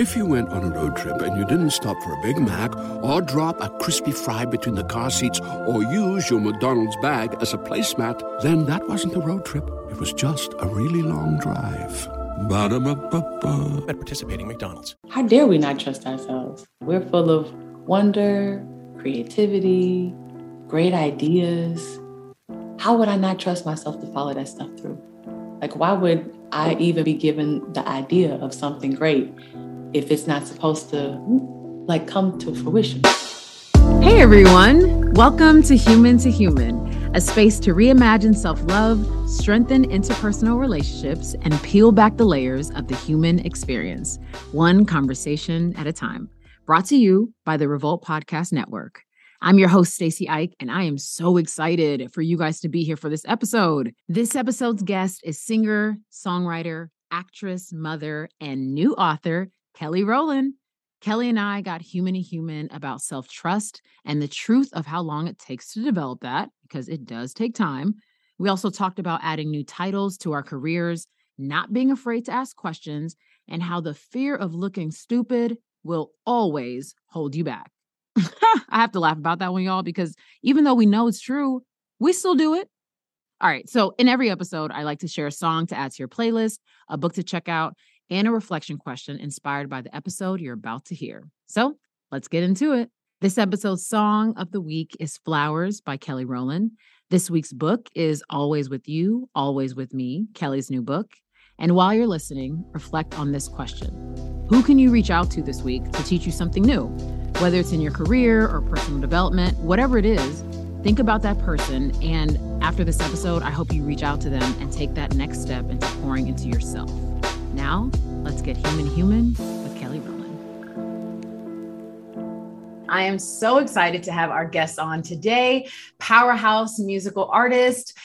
If you went on a road trip and you didn't stop for a Big Mac or drop a crispy fry between the car seats or use your McDonald's bag as a placemat, then that wasn't a road trip. It was just a really long drive. Ba-da-ba-ba-ba. At participating McDonald's. How dare we not trust ourselves? We're full of wonder, creativity, great ideas. How would I not trust myself to follow that stuff through? Like, why would I even be given the idea of something great if it's not supposed to like come to fruition. Hey everyone, welcome to Human to Human, a space to reimagine self love, strengthen interpersonal relationships, and peel back the layers of the human experience, one conversation at a time. Brought to you by the Revolt Podcast Network. I'm your host, Stacy Ike, and I am so excited for you guys to be here for this episode. This episode's guest is singer, songwriter, actress, mother, and new author Kelly Rowland. Kelly and I got human to human about self trust and the truth of how long it takes to develop that, because it does take time. We also talked about adding new titles to our careers, not being afraid to ask questions, and how the fear of looking stupid will always hold you back. I have to laugh about that one, y'all, because even though we know it's true, we still do it. All right. So, in every episode, I like to share a song to add to your playlist, a book to check out, and a reflection question inspired by the episode you're about to hear. So let's get into it. This episode's song of the week is Flowers by Kelly Rowland. This week's book is Always With You, Always With Me, Kelly's new book. And while you're listening, reflect on this question Who can you reach out to this week to teach you something new? Whether it's in your career or personal development, whatever it is, think about that person. And after this episode, I hope you reach out to them and take that next step into pouring into yourself. Now, let's get human human with Kelly Rowland. I am so excited to have our guest on today powerhouse musical artist,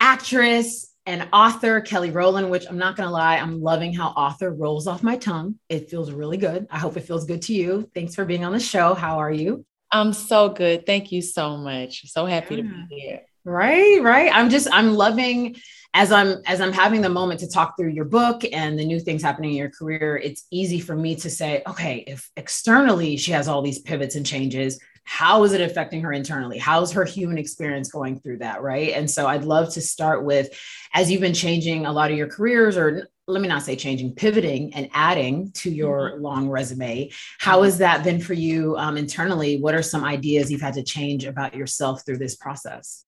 actress, and author Kelly Rowland, which I'm not going to lie, I'm loving how author rolls off my tongue. It feels really good. I hope it feels good to you. Thanks for being on the show. How are you? I'm so good. Thank you so much. So happy yeah. to be here. Right, right. I'm just I'm loving as I'm as I'm having the moment to talk through your book and the new things happening in your career, it's easy for me to say, okay, if externally she has all these pivots and changes, how is it affecting her internally? How's her human experience going through that, right? And so I'd love to start with as you've been changing a lot of your careers or let me not say changing, pivoting and adding to your mm-hmm. long resume. How has that been for you um, internally? What are some ideas you've had to change about yourself through this process?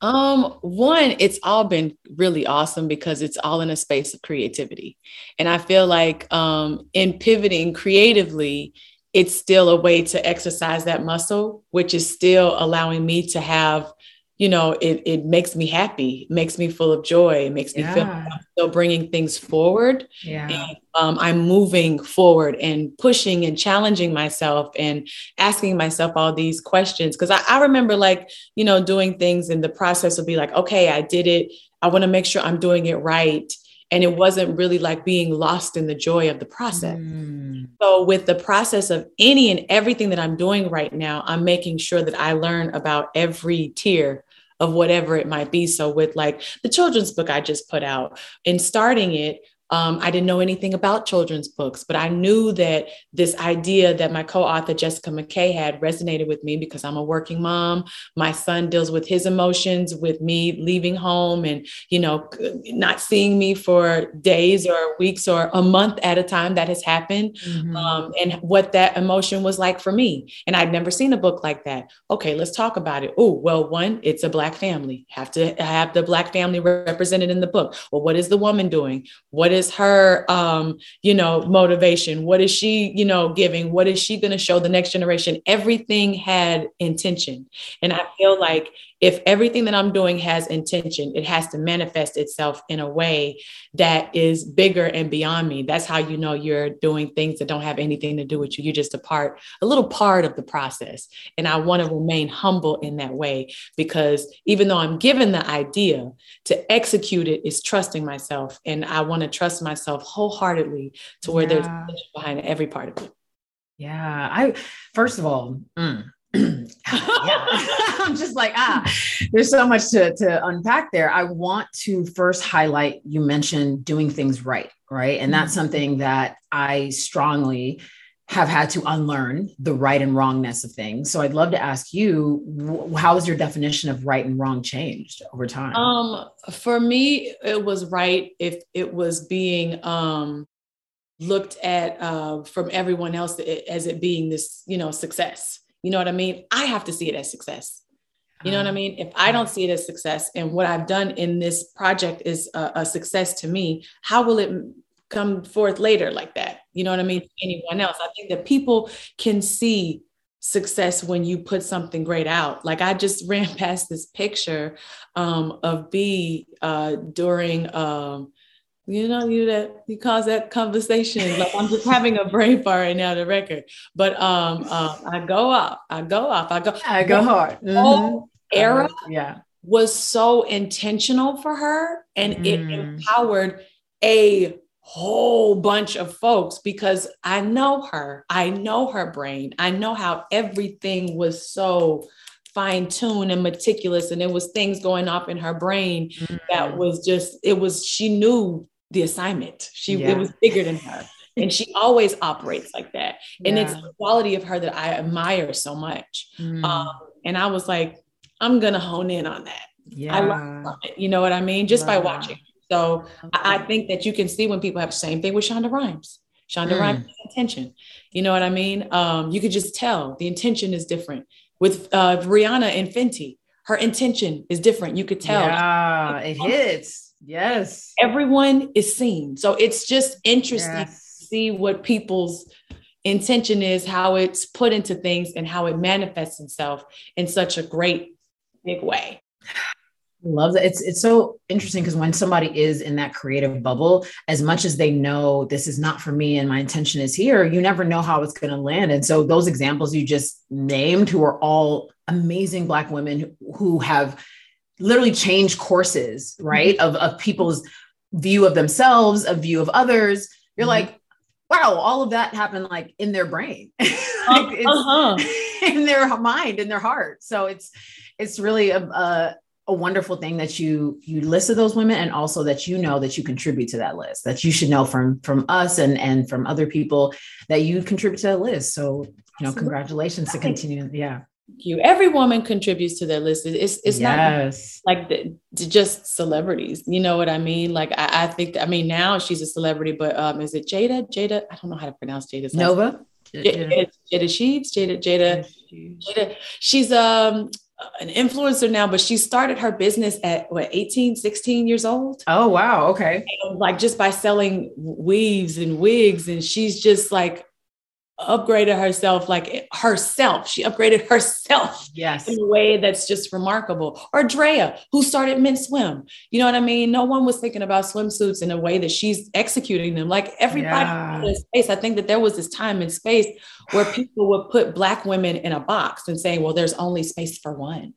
Um, one, it's all been really awesome because it's all in a space of creativity. And I feel like um in pivoting creatively, it's still a way to exercise that muscle, which is still allowing me to have you know, it, it makes me happy, makes me full of joy, it makes me yeah. feel like I'm still bringing things forward. Yeah. And, um, I'm moving forward and pushing and challenging myself and asking myself all these questions. Cause I, I remember like, you know, doing things in the process will be like, okay, I did it. I want to make sure I'm doing it right and it wasn't really like being lost in the joy of the process. Mm. So with the process of any and everything that I'm doing right now, I'm making sure that I learn about every tier of whatever it might be. So with like the children's book I just put out in starting it, um, I didn't know anything about children's books, but I knew that this idea that my co author, Jessica McKay, had resonated with me because I'm a working mom. My son deals with his emotions with me leaving home and, you know, not seeing me for days or weeks or a month at a time. That has happened. Mm-hmm. Um, and what that emotion was like for me. And I'd never seen a book like that. Okay, let's talk about it. Oh, well, one, it's a Black family. Have to have the Black family represented in the book. Well, what is the woman doing? What is is her um you know motivation? What is she you know giving? What is she going to show the next generation? Everything had intention. And i feel like if everything that I'm doing has intention, it has to manifest itself in a way that is bigger and beyond me. That's how you know you're doing things that don't have anything to do with you. You're just a part, a little part of the process. And I want to remain humble in that way because even though I'm given the idea to execute it is trusting myself. And I want to trust myself wholeheartedly to where yeah. there's behind every part of it. Yeah. I, first of all, mm. I'm just like, ah, there's so much to, to unpack there. I want to first highlight you mentioned doing things right, right? And that's mm-hmm. something that I strongly have had to unlearn the right and wrongness of things. So I'd love to ask you, how has your definition of right and wrong changed over time? Um, for me, it was right if it was being um, looked at uh, from everyone else as it being this, you know, success. You know what I mean? I have to see it as success. You know what I mean? If I don't see it as success and what I've done in this project is a, a success to me, how will it come forth later like that? You know what I mean? Anyone else? I think that people can see success when you put something great out. Like I just ran past this picture um, of B uh, during um, you know, you that you cause that conversation. Like I'm just having a brain fart right now, the record. But um, um, I go off, I go off, I go, I go hard. Mm-hmm. Whole era, uh, yeah, was so intentional for her, and mm. it empowered a whole bunch of folks because I know her, I know her brain, I know how everything was so fine tuned and meticulous and there was things going off in her brain mm. that was just it was she knew the assignment. She yeah. it was bigger than her. And she always operates like that. And yeah. it's the quality of her that I admire so much. Mm. Um, and I was like, I'm gonna hone in on that. Yeah. I love it. You know what I mean? Just by watching. So okay. I think that you can see when people have the same thing with Shonda Rhimes. Shonda mm. Rhimes intention. You know what I mean? Um, you could just tell the intention is different. With uh, Rihanna and Fenty, her intention is different. You could tell. Yeah, it hits Yes. Everyone is seen. So it's just interesting yes. to see what people's intention is, how it's put into things, and how it manifests itself in such a great big way. Love that. It's it's so interesting because when somebody is in that creative bubble, as much as they know this is not for me and my intention is here, you never know how it's going to land. And so those examples you just named, who are all amazing Black women who have literally change courses, right? Mm-hmm. Of, of people's view of themselves, a view of others. You're mm-hmm. like, wow, all of that happened like in their brain, like uh-huh. in their mind, in their heart. So it's it's really a, a, a wonderful thing that you you listed those women and also that you know that you contribute to that list that you should know from from us and and from other people that you contribute to that list. So you know, congratulations to continue. Yeah you. Every woman contributes to their list. It's it's yes. not like the, just celebrities. You know what I mean? Like I, I think I mean now she's a celebrity, but um, is it Jada? Jada? I don't know how to pronounce Jada's Nova. Jada, Jada, Jada Cheaves. Jada Jada Jada. She's um an influencer now, but she started her business at what 18, 16 years old. Oh wow, okay. And like just by selling weaves and wigs, and she's just like upgraded herself like herself. She upgraded herself yes. in a way that's just remarkable. Or Drea, who started Mint Swim. You know what I mean? No one was thinking about swimsuits in a way that she's executing them. Like everybody yeah. in space. I think that there was this time and space where people would put black women in a box and saying, well, there's only space for one.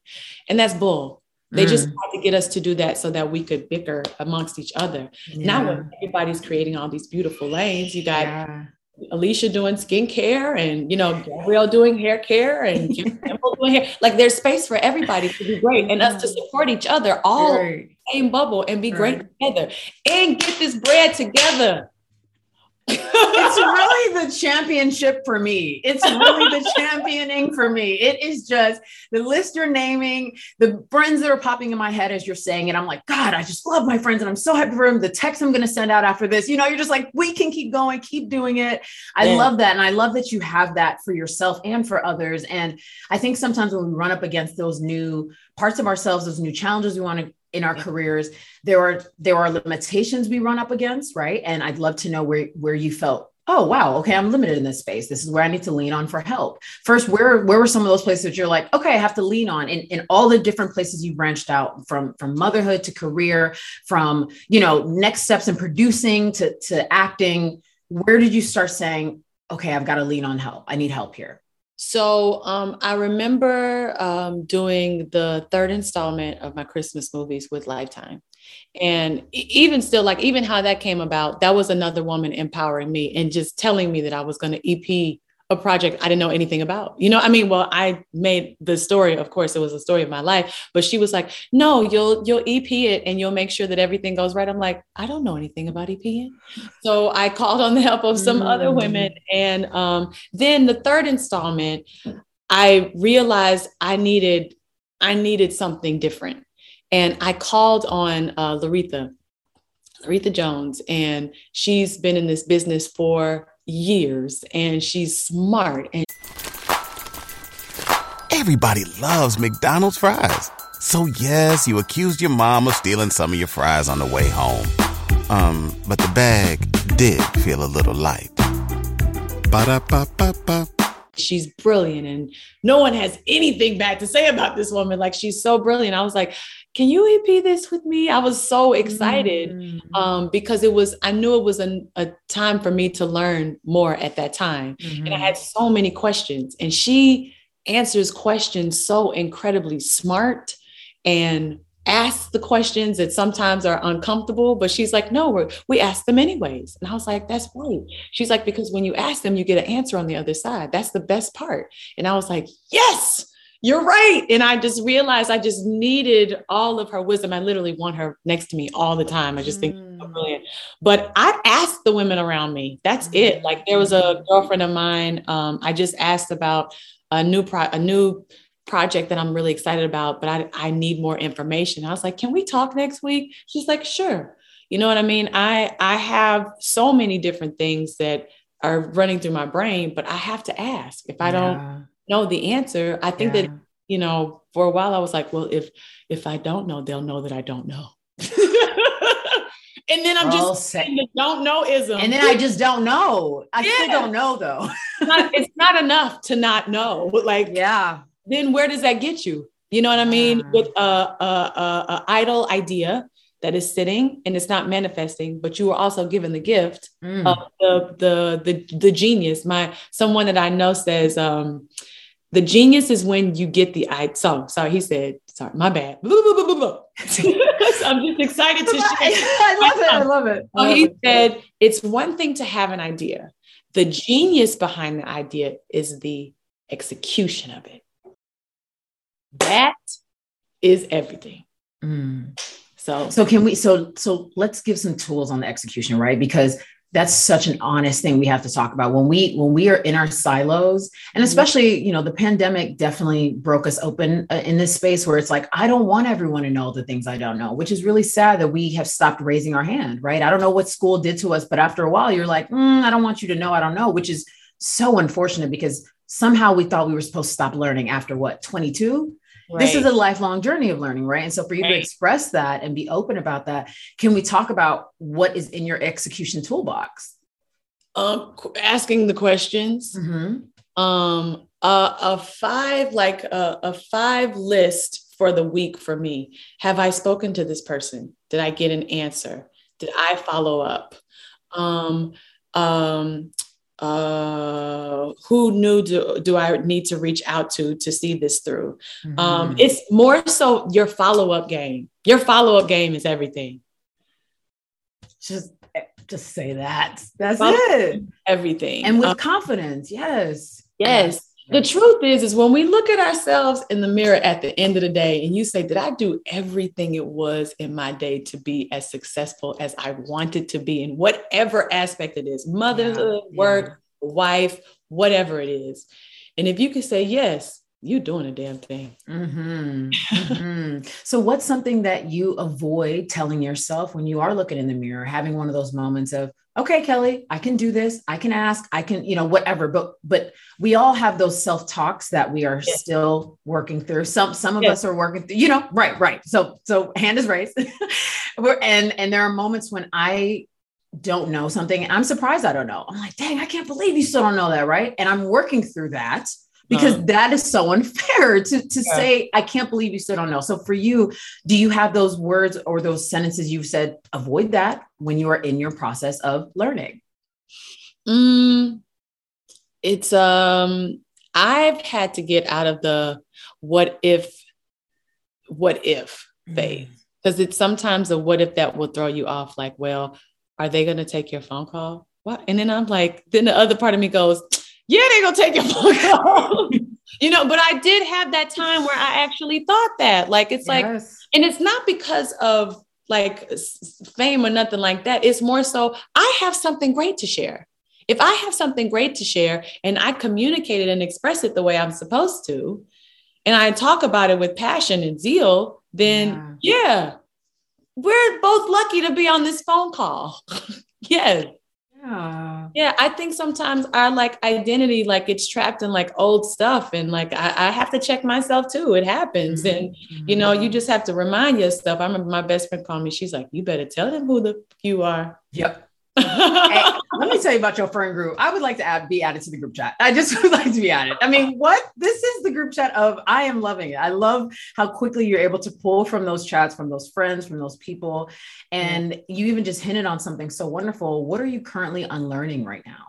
And that's bull. They mm. just had to get us to do that so that we could bicker amongst each other. Yeah. Now when everybody's creating all these beautiful lanes, you got yeah Alicia doing skincare and you know Gabrielle doing hair care and doing hair. Like there's space for everybody to be great and us to support each other all right. same bubble and be right. great together and get this bread together it's really the championship for me. It's really the championing for me. It is just the list you're naming, the friends that are popping in my head as you're saying it. I'm like, God, I just love my friends and I'm so happy for them. The text I'm going to send out after this, you know, you're just like, we can keep going, keep doing it. I yeah. love that. And I love that you have that for yourself and for others. And I think sometimes when we run up against those new parts of ourselves, those new challenges we want to in our careers there are there are limitations we run up against right? And i'd love to know where where you felt oh wow okay i'm limited in this space. This is where i need to lean on for help. First where where were some of those places that you're like okay i have to lean on in, in all the different places you branched out from from motherhood to career from you know next steps in producing to to acting? Where did you start saying okay i've got to lean on help. I need help here so um, I remember um, doing the third installment of my Christmas movies with Lifetime. And even still, like even how that came about, that was another woman empowering me and just telling me that I was going to EP a project I didn't know anything about. You know, I mean, well, I made the story, of course, it was a story of my life, but she was like, no, you'll you'll EP it and you'll make sure that everything goes right. I'm like, I don't know anything about EPing. So I called on the help of some mm. other women. And um, then the third installment, I realized I needed, I needed something different. And I called on uh, Larita, Larita Jones, and she's been in this business for years and she's smart and Everybody loves McDonald's fries. So yes, you accused your mom of stealing some of your fries on the way home. Um, but the bag did feel a little light. Ba-da-ba-ba-ba. She's brilliant and no one has anything bad to say about this woman. Like she's so brilliant. I was like, can you EP this with me? I was so excited mm-hmm. um, because it was, I knew it was a, a, time for me to learn more at that time. Mm-hmm. And I had so many questions. And she answers questions so incredibly smart and asks the questions that sometimes are uncomfortable, but she's like, no, we we ask them anyways. And I was like, that's right. She's like, because when you ask them, you get an answer on the other side. That's the best part. And I was like, yes you're right. And I just realized I just needed all of her wisdom. I literally want her next to me all the time. I just think mm. so brilliant. But I asked the women around me. That's mm. it. Like there was a girlfriend of mine. Um, I just asked about a new pro a new project that I'm really excited about, but I, I need more information. I was like, can we talk next week? She's like, sure. You know what I mean? I I have so many different things that are running through my brain, but I have to ask. If I yeah. don't know the answer. I think yeah. that, you know, for a while I was like, well, if if I don't know, they'll know that I don't know. and then I'm well, just saying the don't know ism. And then I just don't know. I yeah. still don't know though. it's, not, it's, not, enough to not know. Like, yeah. Then where does that get you? You know what I mean? Yeah. With a, a, a, a idle idea that is sitting and it's not manifesting, but you are also given the gift mm. of the, the the the genius. My someone that I know says, um, the genius is when you get the I so sorry, he said, sorry, my bad. so I'm just excited to share. I love it. I love it. I love he it. said it's one thing to have an idea. The genius behind the idea is the execution of it. That is everything. Mm. So so can we so so let's give some tools on the execution, right? Because that's such an honest thing we have to talk about. When we when we are in our silos and mm-hmm. especially you know the pandemic definitely broke us open uh, in this space where it's like i don't want everyone to know the things i don't know which is really sad that we have stopped raising our hand right? I don't know what school did to us but after a while you're like mm, i don't want you to know i don't know which is so unfortunate because somehow we thought we were supposed to stop learning after what 22 Right. This is a lifelong journey of learning, right? And so for you right. to express that and be open about that, can we talk about what is in your execution toolbox? Um, asking the questions. Mm-hmm. Um, uh, a five, like a, a five list for the week for me. Have I spoken to this person? Did I get an answer? Did I follow up? Um, um, uh, who knew do, do I need to reach out to to see this through? Um, mm-hmm. Um, it's more so your follow up game. Your follow up game is everything. Just just say that. That's follow it. Everything. And with um, confidence. Yes. Yes. The truth is, is when we look at ourselves in the mirror at the end of the day and you say, Did I do everything it was in my day to be as successful as I wanted to be in whatever aspect it is motherhood, yeah, work, yeah. wife, whatever it is? And if you can say, Yes, you're doing a damn thing. Mm-hmm. Mm-hmm. so, what's something that you avoid telling yourself when you are looking in the mirror, having one of those moments of, okay, Kelly, I can do this. I can ask. I can, you know, whatever. But, but we all have those self talks that we are yes. still working through. Some, some of yes. us are working through. You know, right, right. So, so hand is raised. We're, and and there are moments when I don't know something. I'm surprised I don't know. I'm like, dang, I can't believe you still don't know that, right? And I'm working through that because uh, that is so unfair to, to yeah. say, I can't believe you still don't know. So for you, do you have those words or those sentences you've said, avoid that when you are in your process of learning? Mm, it's, um, I've had to get out of the what if, what if phase. Because mm. it's sometimes a what if that will throw you off, like, well, are they going to take your phone call? What? And then I'm like, then the other part of me goes, yeah, they're gonna take your phone call. you know, but I did have that time where I actually thought that. Like it's yes. like, and it's not because of like fame or nothing like that. It's more so I have something great to share. If I have something great to share and I communicate it and express it the way I'm supposed to, and I talk about it with passion and zeal, then yeah, yeah we're both lucky to be on this phone call. yes. Yeah. Yeah. I think sometimes our like identity, like it's trapped in like old stuff. And like I, I have to check myself too. It happens. Mm-hmm. And you know, you just have to remind yourself. I remember my best friend called me, she's like, you better tell them who the you are. Yep hey, let me tell you about your friend group. I would like to add, be added to the group chat. I just would like to be added. I mean, what? This is the group chat of I am loving it. I love how quickly you're able to pull from those chats, from those friends, from those people. And you even just hinted on something so wonderful. What are you currently unlearning right now?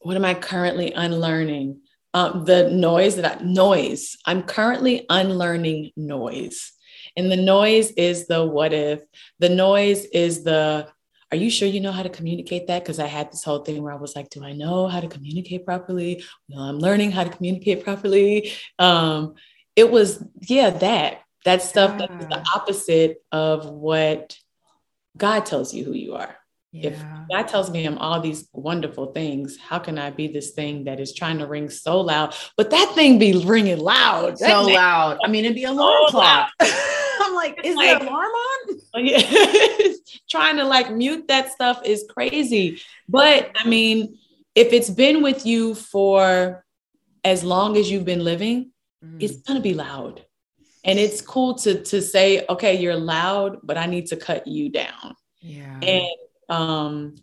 What am I currently unlearning? Um, the noise that I, noise. I'm currently unlearning noise. And the noise is the what if, the noise is the are you sure you know how to communicate that? Because I had this whole thing where I was like, do I know how to communicate properly? Well, I'm learning how to communicate properly. Um, it was, yeah, that that stuff yeah. that's the opposite of what God tells you who you are. Yeah. If God tells me I'm all these wonderful things, how can I be this thing that is trying to ring so loud? But that thing be ringing loud. So loud. I mean, it'd be a alarm clock. Like, is like, the alarm on? Yeah. Trying to like mute that stuff is crazy. But I mean, if it's been with you for as long as you've been living, mm. it's gonna be loud. And it's cool to to say, okay, you're loud, but I need to cut you down. Yeah. And um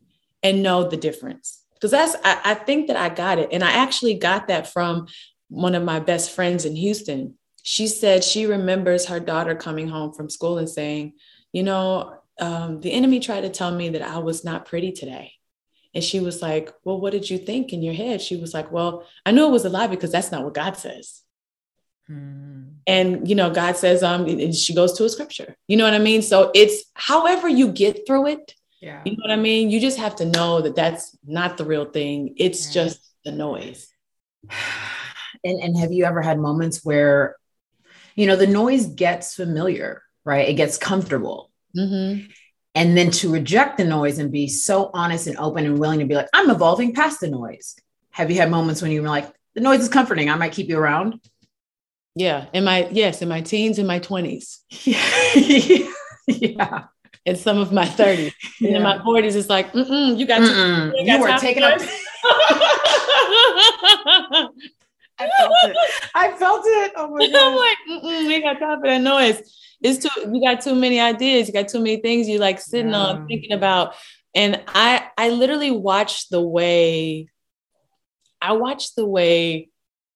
and know the difference. Because that's I, I think that I got it. And I actually got that from one of my best friends in Houston. She said she remembers her daughter coming home from school and saying, you know, um, the enemy tried to tell me that I was not pretty today. And she was like, Well, what did you think in your head? She was like, Well, I knew it was a lie because that's not what God says. Hmm. And, you know, God says, um, and she goes to a scripture. You know what I mean? So it's however you get through it. Yeah. You know what I mean? You just have to know that that's not the real thing. It's yeah. just the noise. And, and have you ever had moments where, you know, the noise gets familiar, right? It gets comfortable. Mm-hmm. And then to reject the noise and be so honest and open and willing to be like, I'm evolving past the noise. Have you had moments when you were like, the noise is comforting. I might keep you around? Yeah. In my, yes, in my teens, in my 20s. yeah. In some of my 30s. Yeah. And in my 40s, it's like, you got, to, you, got you were taking up. I felt it. I felt it. Oh my God. I'm like, we got time for that noise it's too you got too many ideas you got too many things you like sitting yeah. on thinking about and i i literally watched the way i watched the way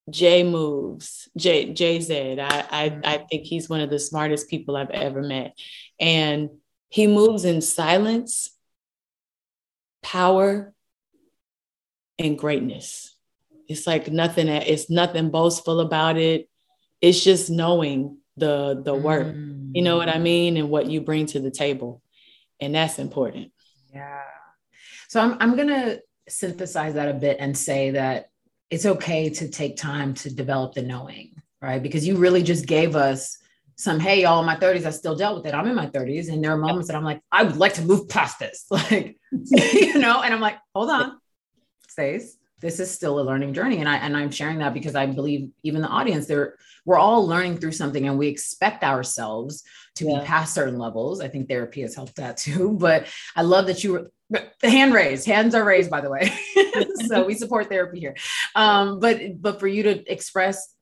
jay moves jay jay z i I, I mm-hmm. think he's one of the smartest people i've ever met and he moves in silence power and greatness it's like nothing it's nothing boastful about it. It's just knowing the the work mm. you know what i mm. mean and what you bring to the table and that's important. Yeah. So i'm, I'm going to synthesize that a bit and say that it's okay to take time to develop the knowing right? Because you really just gave us some hey y'all in my 30s i still dealt with it. I'm in my 30s and there are moments that i'm like i would like to move past this like you know? And i'm like hold on stays this is still a learning journey. And i and i'm sharing that because i believe even the audience they're we're all learning through something and we expect ourselves to yeah. be past certain levels. I think therapy has helped that too but i love that you were the hand raised hands are raised by the way. So we support therapy here. Um, but but for you to express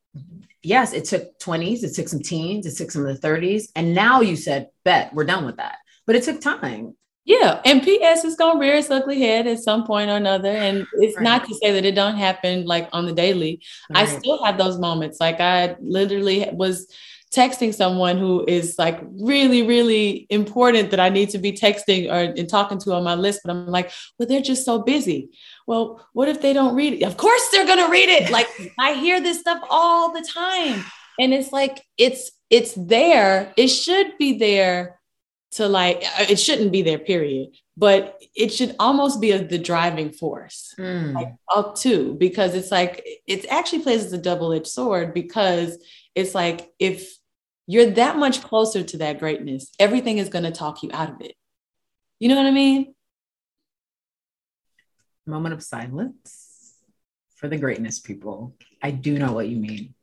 yes it took 20s it took some teens it took some of the 30s and now you said bet we're done with that. But it took time yeah, and PS is gonna rear its ugly head at some point or another, and it's right. not to say that it don't happen like on the daily. Right. I still have those moments. Like I literally was texting someone who is like really, really important that I need to be texting or and talking to on my list, but I'm like, well, they're just so busy. Well, what if they don't read it? Of course they're gonna read it. Like I hear this stuff all the time, and it's like it's it's there. It should be there to like it shouldn't be there period. But it should almost be a, the driving force. Mm. like, up to because it's like it actually plays as a double-edged sword because it's like if you're that much closer to that greatness everything is going to talk you out of it. You know what i mean? Moment of silence for the greatness people. I do know what you mean.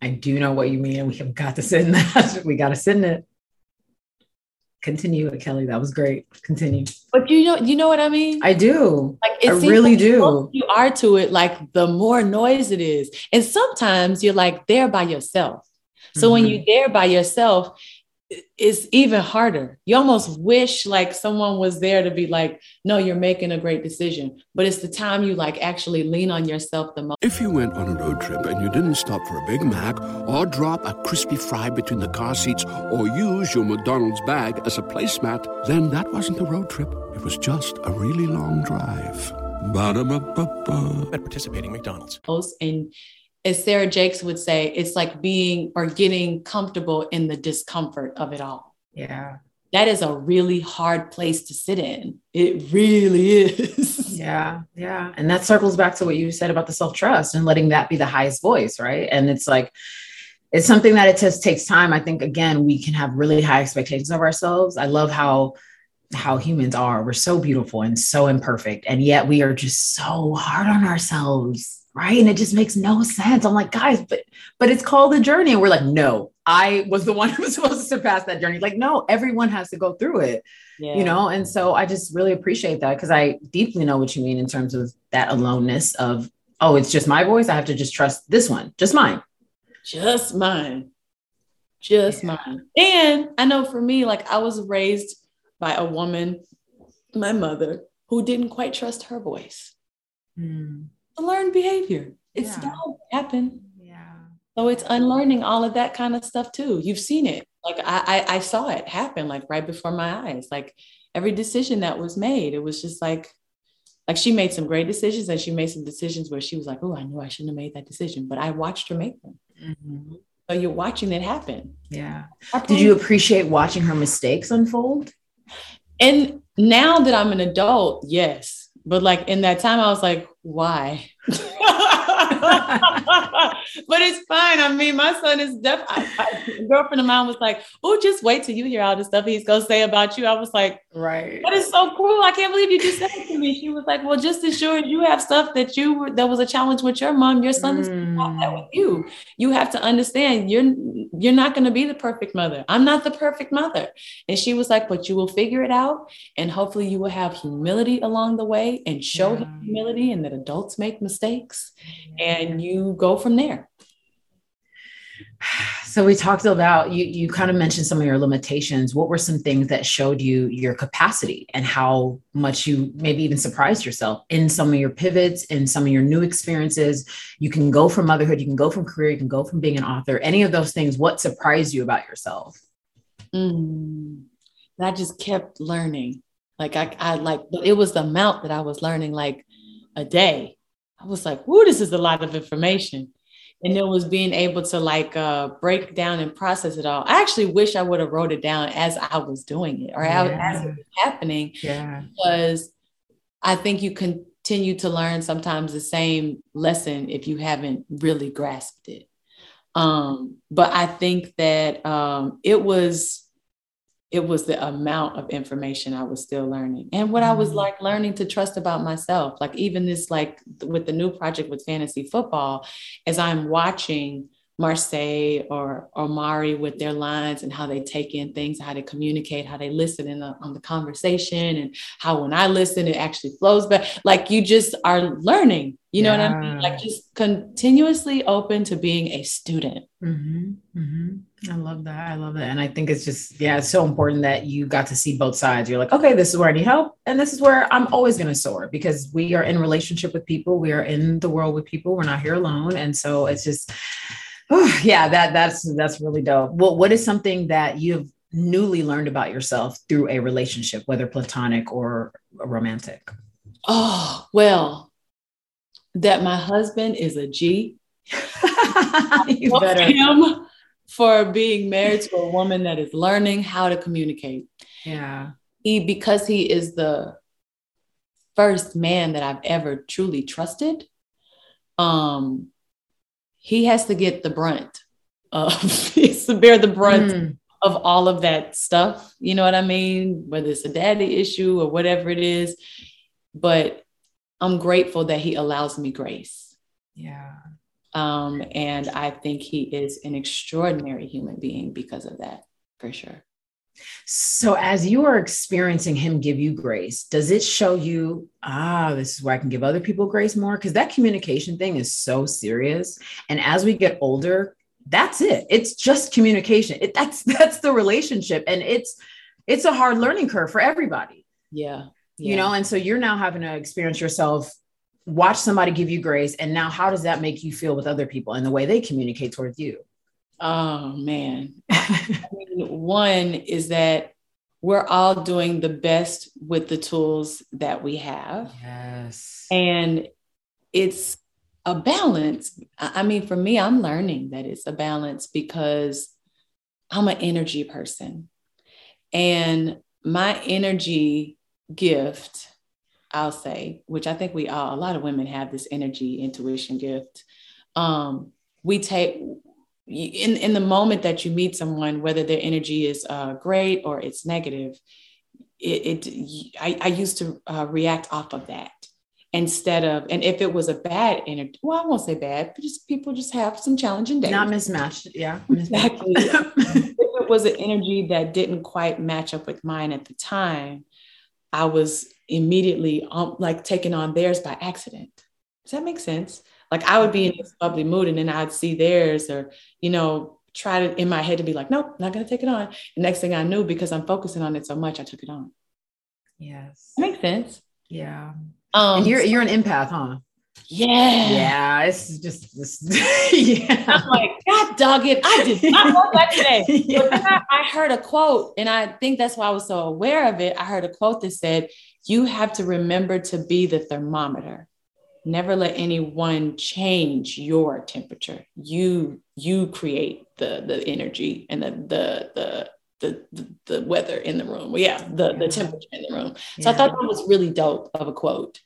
I do know what you mean we have got to sit in that. We got to sit in it continue kelly. That was great. Continue. But you know you know what i mean? I do. Like i really like do. you are to it like the more noise it is. And sometimes you're like there by yourself. So mm-hmm. when you're there by yourself it's even harder. You almost wish like someone was there to be like, no, you're making a great decision. But it's the time you like actually lean on yourself the most. If you went on a road trip and you didn't stop for a Big Mac or drop a crispy fry between the car seats or use your McDonald's bag as a placemat, then that wasn't a road trip. It was just a really long drive. Ba-da-ba-ba-ba. At participating McDonald's. And as Sarah Jakes would say, it's like being or getting comfortable in the discomfort of it all. Yeah. That is a really hard place to sit in. It really is. Yeah. Yeah. And that circles back to what you said about the self trust and letting that be the highest voice. Right. And it's like, it's something that it just takes time. I think, again, we can have really high expectations of ourselves. I love how how humans are. We're so beautiful and so imperfect. And yet we are just so hard on ourselves right? And it just makes no sense. I'm like guys but but it's called a journey. And we're like no i was the one who was supposed to surpass that journey. Like no everyone has to go through it yeah. you know? And so i just really appreciate that because i deeply know what you mean in terms of that aloneness of oh it's just my voice. I have to just trust this one just mine. Just mine. Just yeah. mine. And i know for me like i was raised by a woman my mother who didn't quite trust her voice. Mm a learned behavior. It's yeah. to happen. Yeah. So it's unlearning all of that kind of stuff too. You've seen it. Like I, I, I saw it happen like right before my eyes. Like every decision that was made, it was just like, like she made some great decisions and she made some decisions where she was like, oh, I knew I shouldn't have made that decision, but I watched her make them. Mm-hmm. So you're watching it happen. Yeah. Did you appreciate watching her mistakes unfold? And now that I'm an adult, yes. But like in that time, I was like, why? but it's fine. I mean, my son is deaf definitely, girlfriend of mine was like, oh, just wait till you hear all the stuff he's going to say about you. I was like, right. That is so cool. I can't believe you just said it to me. She was like, well, just as sure you have stuff that you were, that was a challenge with your mom, your son mm. is that with you. You have to understand you're, you're not going to be the perfect mother. I'm not the perfect mother. And she was like, but you will figure it out. And hopefully you will have humility along the way and show yeah. humility and that adults make mistakes and you go from there. So we talked about you you kind of mentioned some of your limitations. What were some things that showed you your capacity and how much you maybe even surprised yourself in some of your pivots in some of your new experiences? You can go from motherhood, you can go from career, you can go from being an author. Any of those things, what surprised you about yourself? Mm, I just kept learning. Like I, I like, but it was the amount that I was learning. Like a day. I was like, "Whoa, this is a lot of information." And it was being able to like uh, break down and process it all. I actually wish I would have wrote it down as I was doing it or yeah. as it was happening. Yeah. Because I think you continue to learn sometimes the same lesson if you haven't really grasped it. Um, but I think that um, it was it was the amount of information I was still learning and what I was mm. like learning to trust about myself. Like, even this, like with the new project with fantasy football, as I'm watching Marsai or Omari with their lines and how they take in things, how they communicate, how they listen in the, on the conversation, and how when I listen, it actually flows. But like you just are learning, you know yeah. what I mean? Like just continuously open to being a student. Mm-hmm. Mm-hmm. I love that. I love that. And I think it's just, yeah, it's so important that you got to see both sides. You're like, okay, this is where I need help. And this is where I'm always going to soar because we are in relationship with people. We are in the world with people. We're not here alone. And so it's just, Oh, yeah, that that's that's really dope. Well, what is something that you've newly learned about yourself through a relationship, whether platonic or romantic? Oh, well, that my husband is a G. you better him for being married to a woman that is learning how to communicate. Yeah. He, because he is the first man that I've ever truly trusted, um, he has to get the brunt of, he has to bear the brunt mm. of all of that stuff. You know what I mean? Whether it's a daddy issue or whatever it is. But I'm grateful that he allows me grace. Yeah. Um, and I think he is an extraordinary human being because of that, for sure. So, as you are experiencing him give you grace, does it show you, ah, this is where I can give other people grace more? Because that communication thing is so serious. And as we get older, that's it. It's just communication. It, that's that's the relationship, and it's it's a hard learning curve for everybody. Yeah. yeah. You know, and so you're now having to experience yourself watch somebody give you grace and now how does that make you feel with other people and the way they communicate towards you oh man. I mean, one is that we're all doing the best with the tools that we have. Yes. And it's a balance. I mean for me i'm learning that it's a balance because i'm an energy person. And my energy gift I'll say, which I think we all, a lot of women have this energy intuition gift. Um, we take in in the moment that you meet someone, whether their energy is uh, great or it's negative, it, it I, I, used to uh, react off of that instead of and if it was a bad energy well i won't say bad but just people just have some challenging days. Not mismatched. Yeah. Exactly. If it was an energy that didn't quite match up with mine at the time i was immediately um, like taking on theirs by accident. Does that make sense? Like I would be in this bubbly mood and then I'd see theirs or, you know, try to in my head to be like, nope, not going to take it on. And next thing I knew, because I'm focusing on it so much, I took it on. Yes. That makes sense. Yeah. Um, and you're, you're an empath, huh? Yeah. Yeah. It's just this. yeah. I'm like, God dog it. I did not want that today. yeah. But I, I heard a quote, and I think that's why I was so aware of it. I heard a quote that said, you have to remember to be the thermometer never let anyone change your temperature you you create the the energy and the the the the, the, the weather in the room yeah the, yeah. the temperature in the room so yeah. i thought that was really dope of a quote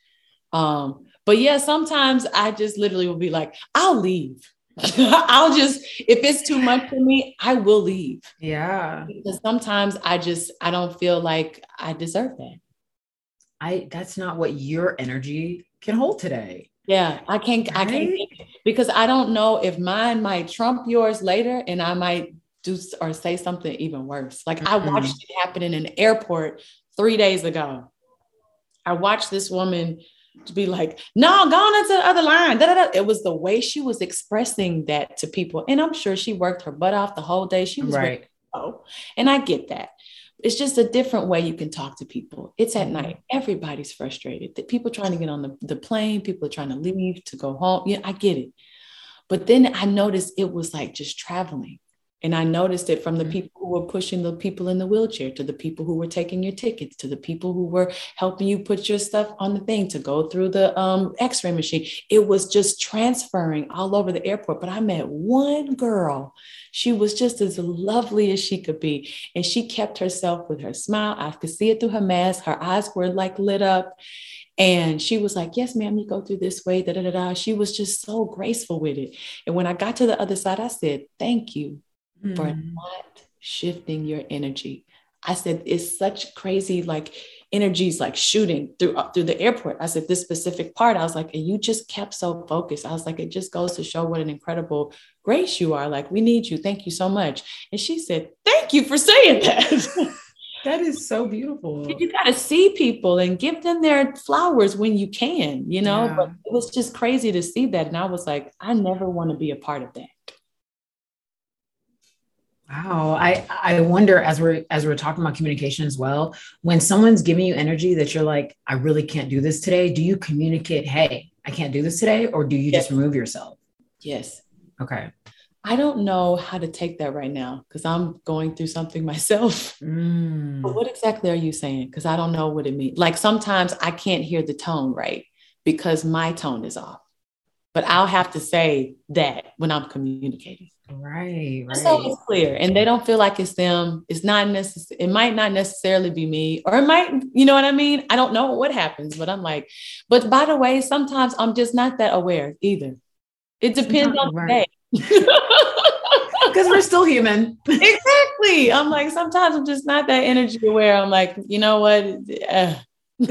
um but yeah sometimes i just literally will be like i'll leave I'll just, if it's too much for me, I will leave. Yeah. Because sometimes I just, I don't feel like I deserve that. I that's not what your energy can hold today. Yeah, I can't right? I can't because I don't know if mine might trump yours later and I might do or say something even worse. Like mm-hmm. I watched it happen in an airport 3 days ago. I watched this woman to be like, no, go on into the other line. Da, da, da. It was the way she was expressing that to people. And I'm sure she worked her butt off the whole day. She was right. Oh, and I get that it's just a different way you can talk to people. It's at mm-hmm. night. Everybody's frustrated. The people trying to get on the, the plane, people are trying to leave to go home. Yeah, I get it. But then I noticed it was like just traveling. And I noticed it from the mm-hmm. people who were pushing the people in the wheelchair to the people who were taking your tickets to the people who were helping you put your stuff on the thing to go through the um, x ray machine. It was just transferring all over the airport. But I met one girl. She was just as lovely as she could be. And she kept herself with her smile. I could see it through her mask. Her eyes were like lit up. And she was like, Yes, ma'am, you go through this way. Da, da, da, da. She was just so graceful with it. And when I got to the other side, I said, Thank you mm. for not shifting your energy. I said, it's such crazy, like energies like shooting through uh, through the airport. I said this specific part. I was like, and you just kept so focused. I was like, it just goes to show what an incredible grace you are. Like, we need you. Thank you so much. And she said, thank you for saying that. that is so beautiful. You got to see people and give them their flowers when you can, you know. Yeah. But it was just crazy to see that, and I was like, I never want to be a part of that. Wow. I, I wonder as we're as we're talking about communication as well, when someone's giving you energy that you're like, I really can't do this today, do you communicate, hey, I can't do this today, or do you yes. just remove yourself? Yes. Okay. I don't know how to take that right now because I'm going through something myself. Mm. But what exactly are you saying? Because I don't know what it means. Like sometimes I can't hear the tone right because my tone is off. but I'll have to say that when I'm communicating. Right, right. So it's clear, and they don't feel like it's them. It's not necessary. It might not necessarily be me, or it might, you know what I mean. I don't know what happens, but I'm like, but by the way, sometimes I'm just not that aware either. It depends on the day. Because we're still human. exactly. I'm like, sometimes I'm just not that energy aware. I'm like, you know what? Uh. and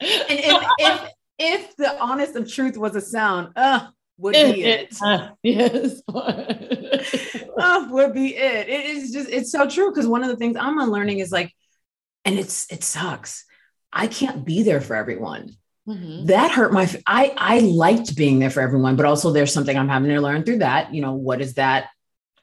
if, if if the honest of truth was a sound, uh, would be it. Uh, yes. uh, would be it. It is just, it's so true. Cause one of the things I'm unlearning is like, and it's, it sucks. I can't be there for everyone. Mm-hmm. That hurt my, I, I liked being there for everyone, but also there's something I'm having to learn through that. You know, what is that?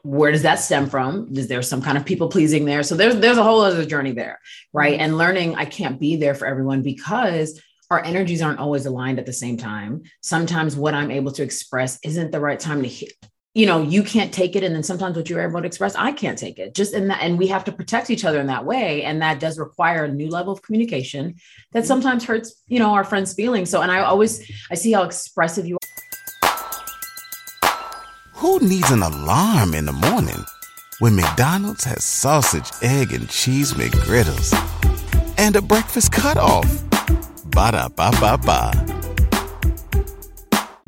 Where does that stem from? Is there some kind of people pleasing there? So there's, there's a whole other journey there. Right. Mm-hmm. And learning I can't be there for everyone because our energies aren't always aligned at the same time. Sometimes what I'm able to express isn't the right time to hear. You know, you can't take it. And then sometimes what you're able to express, I can't take it. Just in that, and we have to protect each other in that way. And that does require a new level of communication that mm-hmm. sometimes hurts, you know, our friends' feelings. So, and I always I see how expressive you are. Who needs an alarm in the morning when McDonald's has sausage, egg, and cheese McGriddles and a breakfast cutoff? Ba da ba ba ba.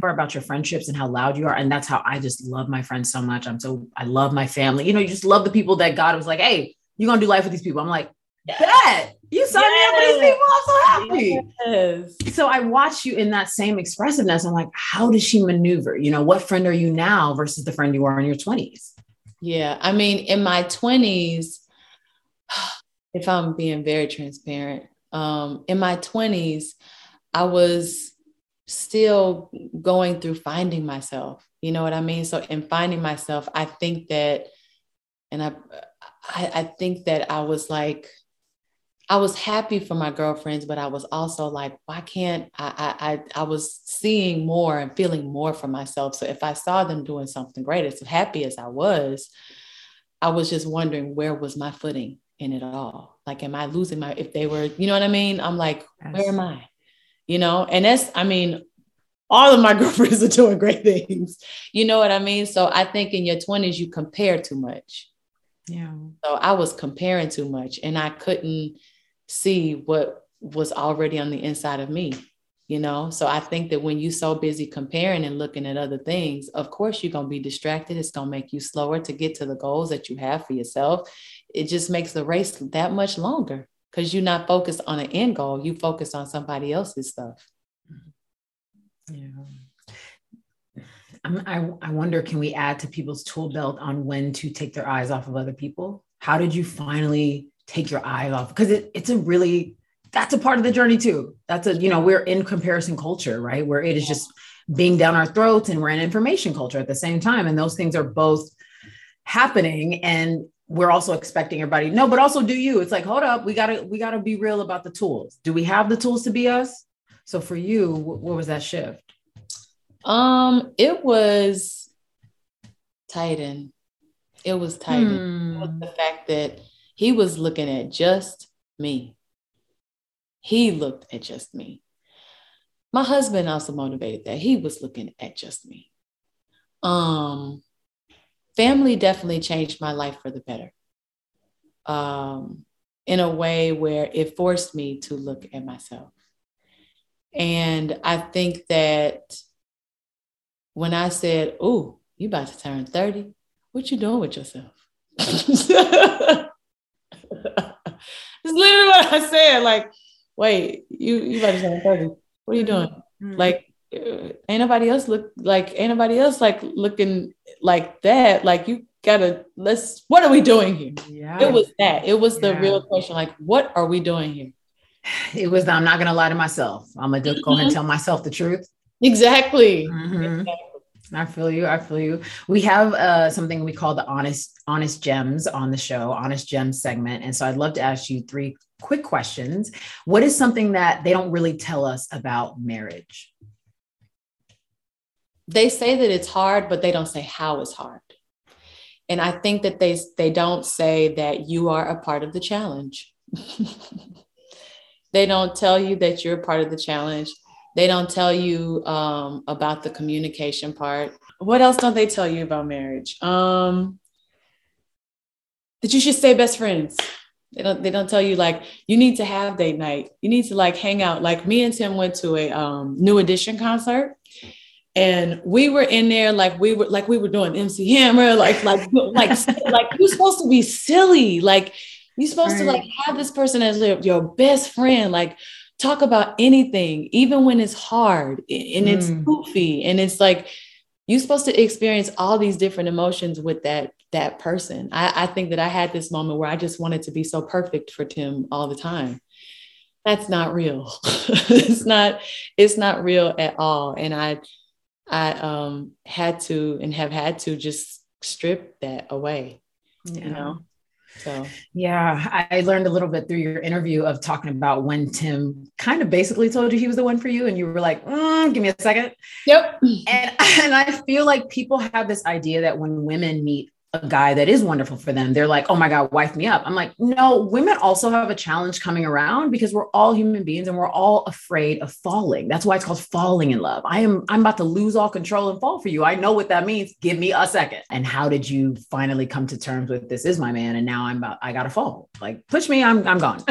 About your friendships and how loud you are. And that's how I just love my friends so much. I'm so, I love my family. You know, you just love the people that God was like, hey, you're going to do life with these people. I'm like, bet you signed yes. me up with these people. I'm so happy. Yes. So I watch you in that same expressiveness. I'm like, how does she maneuver? You know, what friend are you now versus the friend you were in your 20s? Yeah. I mean, in my 20s, if I'm being very transparent, um, in my 20s, I was still going through finding myself. You know what I mean? So in finding myself, I think that, and I, I, I think that I was like, I was happy for my girlfriends, but I was also like, why can't I, I, I, I was seeing more and feeling more for myself. So if I saw them doing something great, as happy as I was, I was just wondering where was my footing in it all? Like, am I losing my, if they were, you know what I mean? I'm like, yes. where am I? You know, and that's, I mean, all of my girlfriends are doing great things. You know what I mean? So I think in your 20s, you compare too much. Yeah. So I was comparing too much and I couldn't see what was already on the inside of me you know so i think that when you're so busy comparing and looking at other things of course you're going to be distracted it's going to make you slower to get to the goals that you have for yourself it just makes the race that much longer because you're not focused on an end goal. You focus on somebody else's stuff. Yeah. Um, I, I wonder, can we add to people's tool belt on when to take their eyes off of other people? How did you finally take your eyes off? Because it, it's a really, that's a part of the journey too. That's a, you know, we're in comparison culture, right? Where it is just being down our throats and we're in information culture at the same time. And those things are both happening. And we're also expecting everybody no but also do you. It's like hold up we gotta we gotta be real about the tools. Do we have the tools to be us? So for you what, what was that shift? Um it was titan. It was titan. Hmm. it was the fact that he was looking at just me. He looked at just me. My husband also motivated that. He was looking at just me. Um family definitely changed my life for the better um, in a way where it forced me to look at myself. And I think that when I said, Oh, you about to turn 30, what you doing with yourself? it's literally what I said. Like, wait, you you about to turn 30. What are you doing? Mm-hmm. Like, ain't nobody else look like ain't nobody else like looking like that. Like you gotta let's what are we doing here? Yeah. It was that. It was the yeah. real question. Like, what are we doing here? It was I'm not gonna lie to myself. I'm gonna mm-hmm. go ahead and tell myself the truth. Exactly. Mm-hmm. exactly. I feel you. I feel you. We have uh, something we call the honest honest gems on the show, honest gems segment, and so I'd love to ask you three quick questions. What is something that they don't really tell us about marriage? They say that it's hard, but they don't say how it's hard. And I think that they they don't say that you are a part of the challenge. they don't tell you that you're a part of the challenge. They don't tell you um, about the communication part. What else don't they tell you about marriage? Um, that you should stay best friends. They don't. They don't tell you like you need to have date night. You need to like hang out. Like me and Tim went to a um, New Edition concert, and we were in there like we were like we were doing MC Hammer. Like like like like you're supposed to be silly. Like you're supposed right. to like have this person as your best friend. Like talk about anything, even when it's hard and it's mm. goofy and it's like you're supposed to experience all these different emotions with that that person. I, I think that I had this moment where I just wanted to be so perfect for Tim all the time. That's not real. it's not, it's not real at all. And I I um had to and have had to just strip that away. Yeah. You know? So, yeah, I learned a little bit through your interview of talking about when Tim kind of basically told you he was the one for you, and you were like, mm, "Give me a second. Yep. And and I feel like people have this idea that when women meet a guy that is wonderful for them, they're like, oh my God, wife me up. I'm like, no, women also have a challenge coming around because we're all human beings and we're all afraid of falling. That's why it's called falling in love. I am, I'm about to lose all control and fall for you. I know what that means. Give me a second. And how did you finally come to terms with this is my man? And now I'm about, I gotta fall. Like push me, I'm, I'm gone.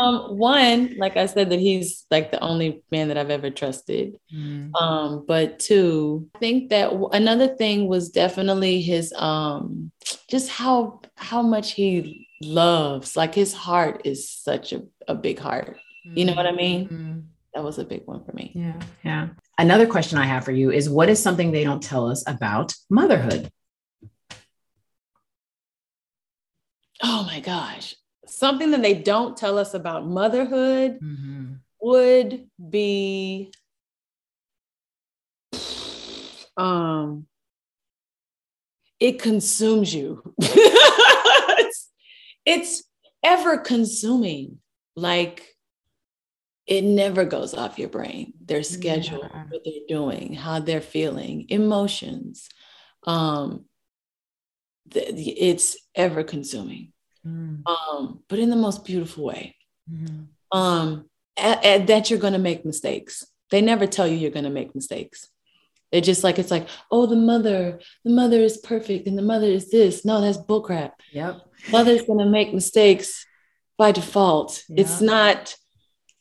um, one, like I said, that he's like the only man that I've ever trusted. Mm. Um, but two, I think that w- another thing was definitely his um just how how much he loves. Like his heart is such a, a big heart. You know what I mean? Mm. That was a big one for me. Yeah. Yeah. Another question I have for you is what is something they don't tell us about motherhood? Oh my gosh something that they don't tell us about motherhood mm-hmm. would be um it consumes you it's, it's ever consuming like it never goes off your brain their schedule yeah. what they're doing how they're feeling emotions um it's ever consuming mm. um, but in the most beautiful way. Mm. Um, and, and that you're going to make mistakes. They never tell you you're going to make mistakes. They're just like, it's like, oh, the mother, the mother is perfect and the mother is this. No, that's bullcrap. Yep. Mother's to make mistakes by default. Yep. It's not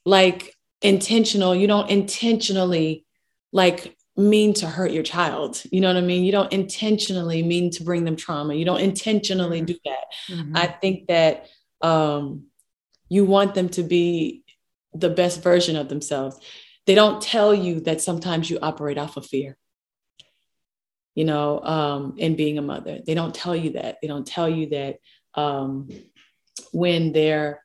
like intentional. You don't intentionally like mean to hurt your child. You know what I mean? You don't intentionally mean to bring them trauma. You don't intentionally do that. Mm-hmm. I think that um, you want them to be the best version of themselves. They don't tell you that sometimes you operate off of fear, you know, um, in being a mother. They don't tell you that. They don't tell you that um, when they're,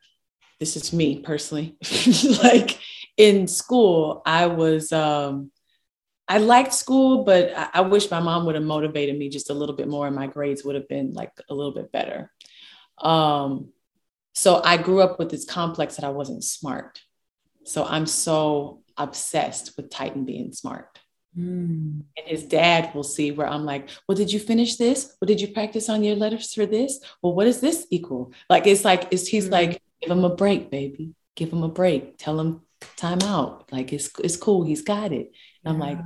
this is me personally, like in school, I was, um, I liked school, but I, I wish my mom would have motivated me just a little bit more and my grades would have been like a little bit better. Um, so I grew up with this complex that I wasn't smart. So I'm so obsessed with Titan being smart. Mm. And his dad will see where I'm like, well, did you finish this? Well, did you practice on your letters for this? Well, what does this equal? Like, it's like, it's, he's mm. like, give him a break, baby. Give him a break. Tell him time out. Like, it's, it's cool. He's got it. And I'm like,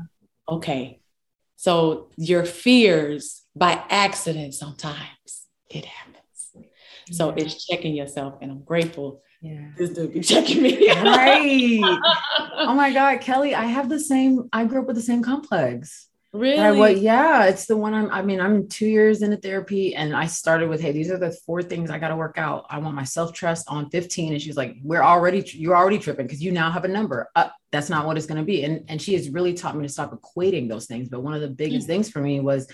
okay. So your fears by accident sometimes it happens. So it's checking yourself, and I'm grateful. Yeah. This dude be checking me. right. oh my God, Kelly, I have the same, I grew up with the same complex. Really? I, well, yeah, it's the one I'm, I mean, I'm two years into therapy and I started with, Hey, these are the four things I got to work out. I want my self-trust on 15. And she's like, we're already, you're already tripping because you now have a number. Uh, that's not what it's going to be. And, and she has really taught me to stop equating those things. But one of the biggest mm-hmm. things for me was,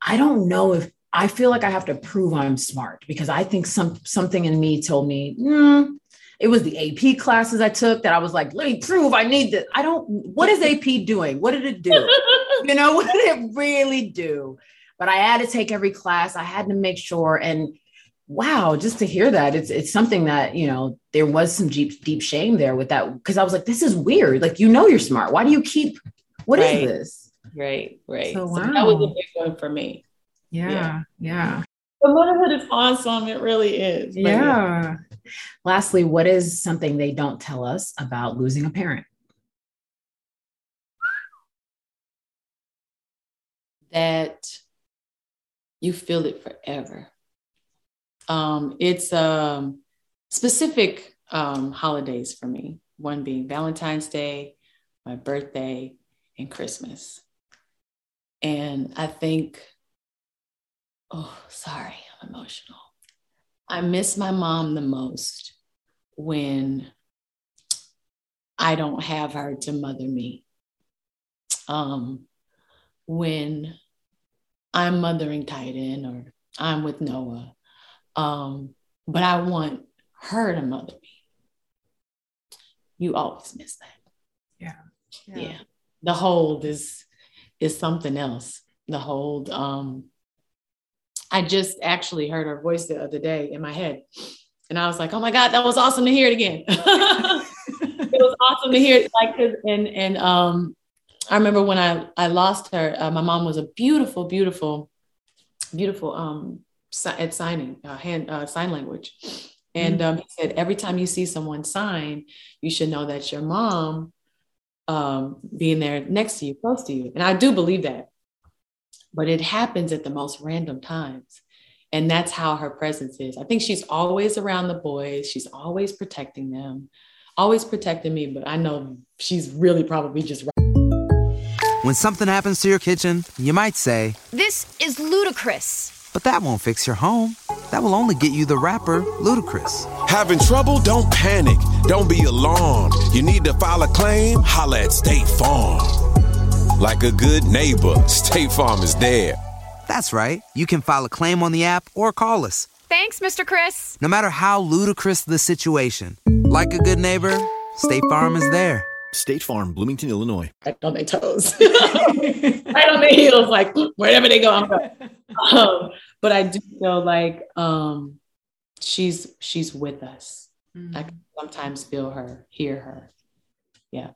I don't know if I feel like I have to prove I'm smart because I think some, something in me told me, mm, it was the AP classes I took that I was like, let me prove I need this. I don't, what is AP doing? What did it do? you know, what did it really do? But I had to take every class. I had to make sure. And wow, just to hear that, it's it's something that, you know, there was some deep, deep shame there with that. Cause I was like, this is weird. Like, you know, you're smart. Why do you keep, What right. is this? Right, right. So, wow. so that was a big one for me. Yeah, yeah. yeah. The motherhood is awesome. It really is. Yeah. Lastly, what is something they don't tell us about losing a parent? That you feel it forever. Um, it's um, specific um, holidays for me, one being Valentine's Day, my birthday, and Christmas. And I think, oh, sorry, I'm emotional. I miss my mom the most when I don't have her to mother me. Um, when I'm mothering Titan or I'm with Noah. Um, but I want her to mother me. You always miss that. Yeah. Yeah. yeah. The hold is is something else. The hold. Um, I just actually heard her voice the other day in my head. And I was like, oh my God, that was awesome to hear it again. it was awesome to hear it like and and um I remember when I I lost her, uh, my mom was a beautiful, beautiful, beautiful um at signing, uh, hand uh, sign language. And mm-hmm. um, he said, every time you see someone sign, you should know that your mom um, being there next to you, close to you. And I do believe that. But it happens at the most random times. And that's how her presence is. I think she's always around the boys, she's always protecting them, always protecting me. But I know she's really probably just right. When something happens to your kitchen, you might say, This is ludicrous. But that won't fix your home. That will only get you the rapper, Ludacris. Having trouble? Don't panic. Don't be alarmed. You need to file a claim? Holla at State Farm. Like a good neighbor, State Farm is there. That's right. You can file a claim on the app or call us. Thanks, Mr. Chris. No matter how ludicrous the situation, like a good neighbor, State Farm is there. State Farm, Bloomington, Illinois. Right on their toes, right on their heels, like wherever they go, I'm going. Um, but I do feel like um, she's she's with us. Mm-hmm. I can sometimes feel her, hear her. Yeah.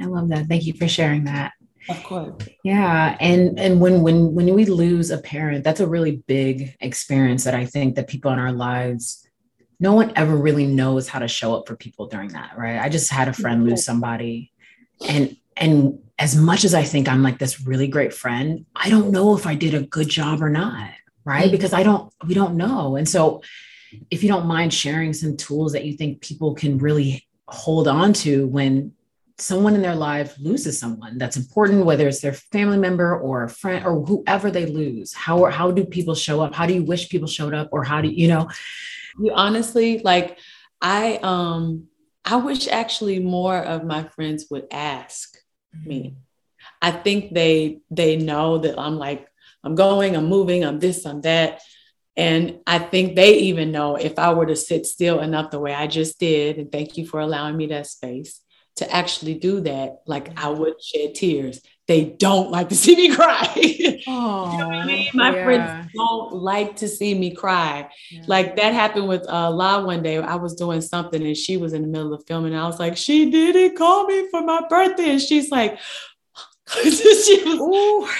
I love that. Thank you for sharing that. Of course. Yeah. And and when when when we lose a parent, that's a really big experience that I think that people in our lives no one ever really knows how to show up for people during that, right? I just had a friend lose somebody and and as much as I think I'm like this really great friend, I don't know if I did a good job or not, right? Mm-hmm. Because I don't we don't know. And so if you don't mind sharing some tools that you think people can really hold on to when someone in their life loses someone that's important whether it's their family member or a friend or whoever they lose how how do people show up? How do you wish people showed up or how do you know? You honestly like i um i wish actually more of my friends would ask me. Mm-hmm. i think they they know that i'm like i'm going i'm moving i'm this i'm that. And I think they even know if I were to sit still enough the way I just did, and thank you for allowing me that space to actually do that, like I would shed tears. They don't like to see me cry. you know I mean? My yeah. friends don't like to see me cry. Yeah. Like that happened with uh, La one day. I was doing something and she was in the middle of filming. I was like, she didn't call me for my birthday. And she's like, she was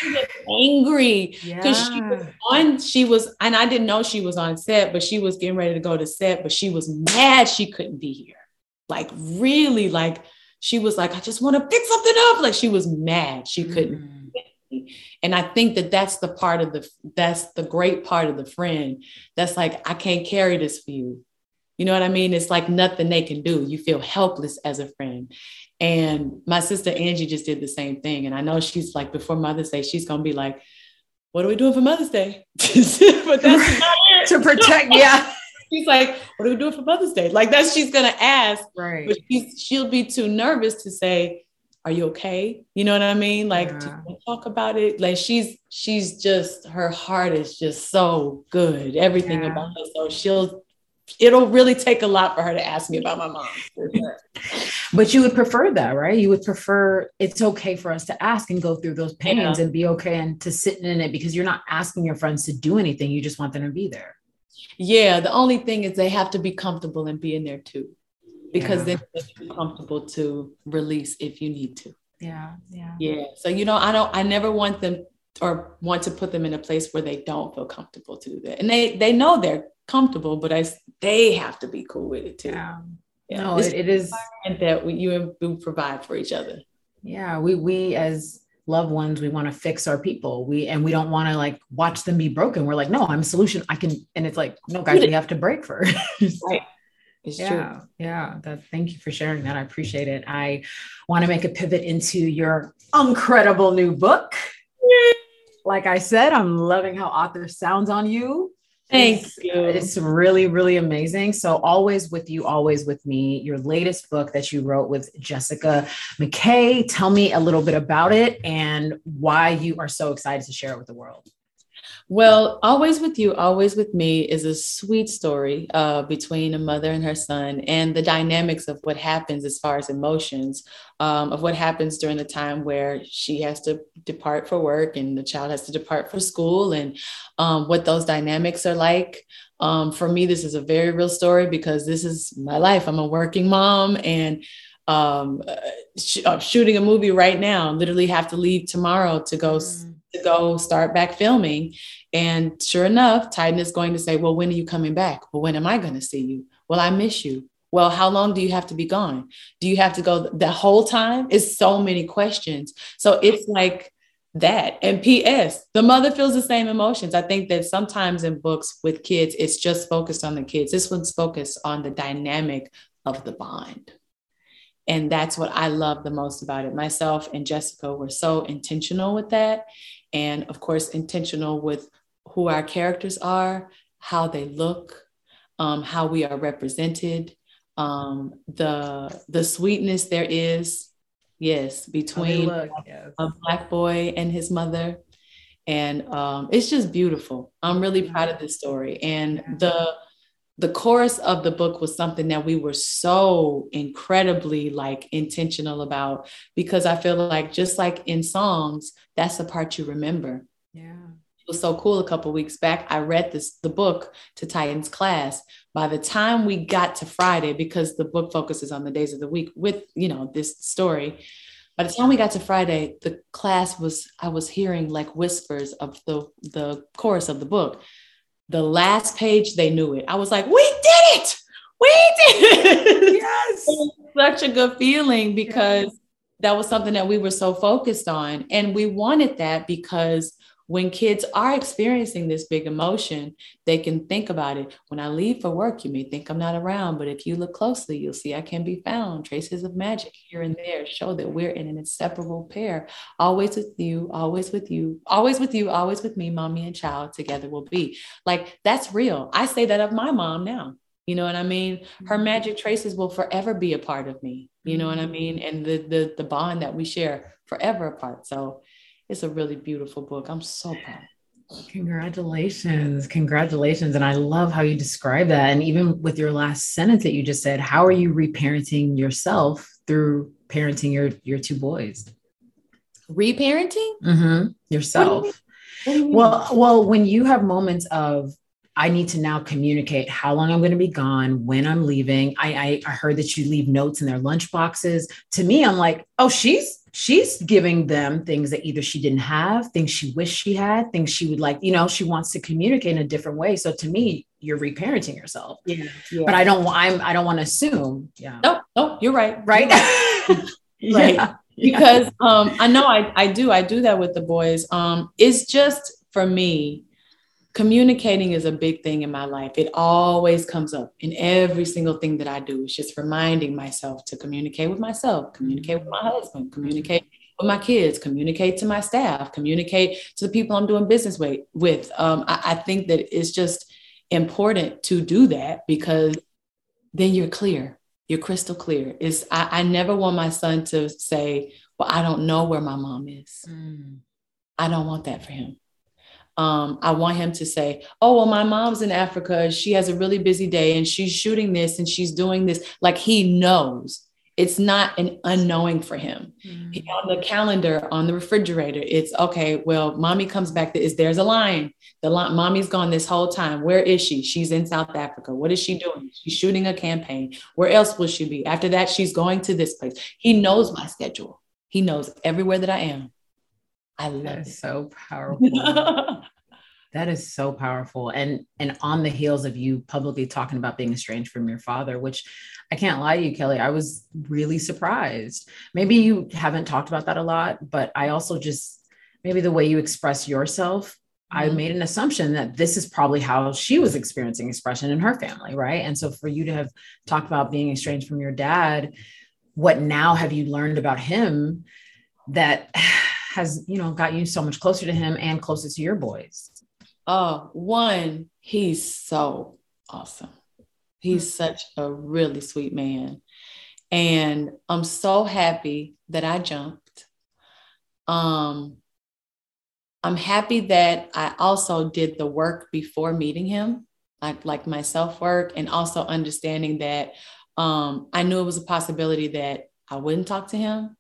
angry because yeah. she was on she was and i didn't know she was on set but she was getting ready to go to set but she was mad she couldn't be here like really like she was like, I just want to pick something up. Like she was mad. She couldn't. Mm. And I think that that's the part of the, that's the great part of the friend. That's like, I can't carry this for you. You know what I mean? It's like nothing they can do. You feel helpless as a friend. And my sister Angie just did the same thing. And I know she's like, before Mother's Day, she's going to be like, what are we doing for Mother's Day? but that's to protect, yeah she's like, what are we doing for Mother's Day? Like that's she's gonna ask. Right. But she's, she'll be too nervous to say, Are you okay? You know what I mean? Like yeah. talk about it. Like she's she's just her heart is just so good. Everything yeah. about her. So she'll it'll really take a lot for her to ask me about my mom. but you would prefer that, right? You would prefer it's okay for us to ask and go through those pains yeah. and be okay and to sit in it because you're not asking your friends to do anything. You just want them to be there. Yeah, the only thing is they have to be comfortable and be in there too, because yeah. then they're comfortable to release if you need to. Yeah, yeah, yeah. So you know, I don't. I never want them or want to put them in a place where they don't feel comfortable to do that, and they they know they're comfortable, but I they have to be cool with it too. Yeah. yeah. No, it, it is that we, you and we provide for each other. Yeah, we we as loved ones, we want to fix our people. We and we don't want to like watch them be broken. We're like, no, I'm a solution. I can, and it's like, no, guys, we have to break first. right. It's yeah, true. Yeah. That thank you for sharing that. I appreciate it. I want to make a pivot into your incredible new book. Like I said, I'm loving how author sounds on you. Thank you. It's really, really amazing. So, always with you, always with me. Your latest book that you wrote with Jessica McKay. Tell me a little bit about it and why you are so excited to share it with the world. Well, Always With You, Always With Me is a sweet story uh, between a mother and her son and the dynamics of what happens as far as emotions, um, of what happens during the time where she has to depart for work and the child has to depart for school and um, what those dynamics are like. Um, for me, this is a very real story because this is my life. I'm a working mom and um, sh- uh, shooting a movie right now, literally have to leave tomorrow to go. Mm to go start back filming. And sure enough, Titan is going to say, Well, when are you coming back? Well, when am I going to see you? Well, I miss you. Well, how long do you have to be gone? Do you have to go the whole time? It's so many questions. So it's like that. And P.S., the mother feels the same emotions. I think that sometimes in books with kids, it's just focused on the kids. This one's focused on the dynamic of the bond. And that's what I love the most about it. Myself and Jessica were so intentional with that and of course intentional with who our characters are how they look um, how we are represented um, the the sweetness there is yes between look, yes. a black boy and his mother. And um, it's just beautiful. I'm really proud of this story. And the the chorus of the book was something that we were so incredibly like intentional about because I feel like just like in songs, that's the part you remember. Yeah. It was so cool a couple weeks back. I read this the book to Titan's class. By the time we got to Friday, because the book focuses on the days of the week with you know this story, by the time we got to Friday, the class was I was hearing like whispers of the the chorus of the book the last page they knew it. I was like, we did it. We did it. Yes. such a good feeling because that was something that we were so focused on. And we wanted that because when kids are experiencing this big emotion, they can think about it. When I leave for work, you may think I'm not around, but if you look closely, you'll see I can be found. Traces of magic here and there show that we're in an inseparable pair. Always with you, always with you, always with you, always with me, mommy and child together will be. Like that's real. I say that of my mom now. You know what I mean? Her mm-hmm. magic traces will forever be a part of me. You know what I mm-hmm. mean? And the the the bond that we share forever apart. So it's a really beautiful book. I'm so proud. Congratulations. Congratulations. And I love how you describe that. And even with your last sentence that you just said, how are you reparenting yourself through parenting your, your two boys? Reparenting? Mm-hmm. Yourself. Well, well, when you have moments of I need to now communicate how long I'm going to be gone, when I'm leaving. I, I, I heard that you leave notes in their lunch boxes. To me, I'm like, oh, she's she's giving them things that either she didn't have, things she wished she had, things she would like, you know, she wants to communicate in a different way. So to me, you're reparenting yourself. Yeah. yeah. But I don't I'm I don't want to assume. Yeah. No, no, you're right. Right. right. Yeah. Because um I know I I do I do that with the boys. Um it's just for me communicating is a big thing in my life. It always comes up in every single thing that I do. It's just reminding myself to communicate with myself, communicate with my husband, communicate with my kids, communicate to my staff, communicate to the people I'm doing business with. with. Um, I, I think that it's just important to do that because then you're clear. You're crystal clear. Is I, I never want my son to say, "Well, I don't know where my mom is." Mm. I don't want that for him um, I want him to say, Oh, well, my mom's in Africa. She has a really busy day and she's shooting this and she's doing this. Like he knows it's not an unknowing for him. Mm-hmm. On the calendar, on the refrigerator, it's okay. Well, mommy comes back. Is there's a line? The line, mommy's gone this whole time. Where is she? She's in South Africa. What is she doing? She's shooting a campaign. Where else will she be? After that, she's going to this place. He knows my schedule. He knows everywhere that I am. I love it. So powerful. That is so powerful. And and on the heels of you publicly talking about being estranged from your father, which I can't lie to you, Kelly, I was really surprised. Maybe you haven't talked about that a lot, but I also just maybe the way you express yourself, mm-hmm. I made an assumption that this is probably how she was experiencing expression in her family, right? And so for you to have talked about being estranged from your dad, what now have you learned about him that has, you know, got you so much closer to him and closer to your boys? Oh, one, he's so awesome. He's mm-hmm. such a really sweet man. And I'm so happy that I jumped. Um, I'm happy that I also did the work before meeting him, like, like my self work, and also understanding that um, I knew it was a possibility that I wouldn't talk to him,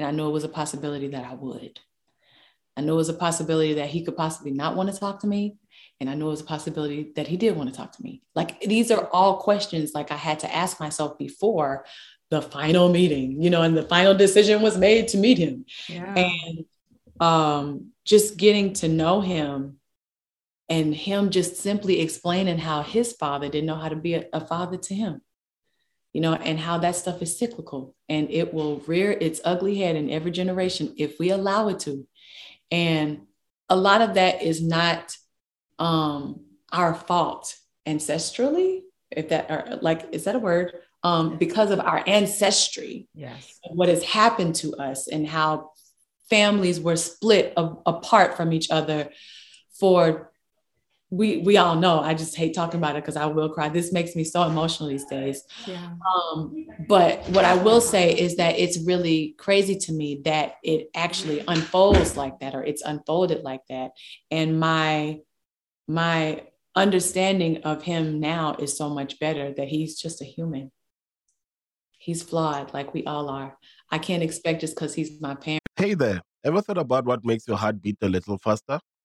and I knew it was a possibility that I would. I knew it was a possibility that he could possibly not want to talk to me. And I knew it was a possibility that he did want to talk to me. Like these are all questions like I had to ask myself before the final meeting, you know, and the final decision was made to meet him. Yeah. And um, just getting to know him and him just simply explaining how his father didn't know how to be a, a father to him you know, and how that stuff is cyclical and it will rear its ugly head in every generation if we allow it to. And a lot of that is not um, our fault ancestrally, if that or like is that a word? Um, because of our ancestry, yes, what has happened to us and how families were split a- apart from each other for we we all know i just hate talking about it because i will cry. This makes me so emotional these days. Yeah. um, but what i will say is that it's really crazy to me that it actually unfolds like that or it's unfolded like that. And my my understanding of him now is so much better that he's just a human. He's flawed like we all are. I can't expect just because he's my parent. Hey there. Ever thought about what makes your heart beat a little faster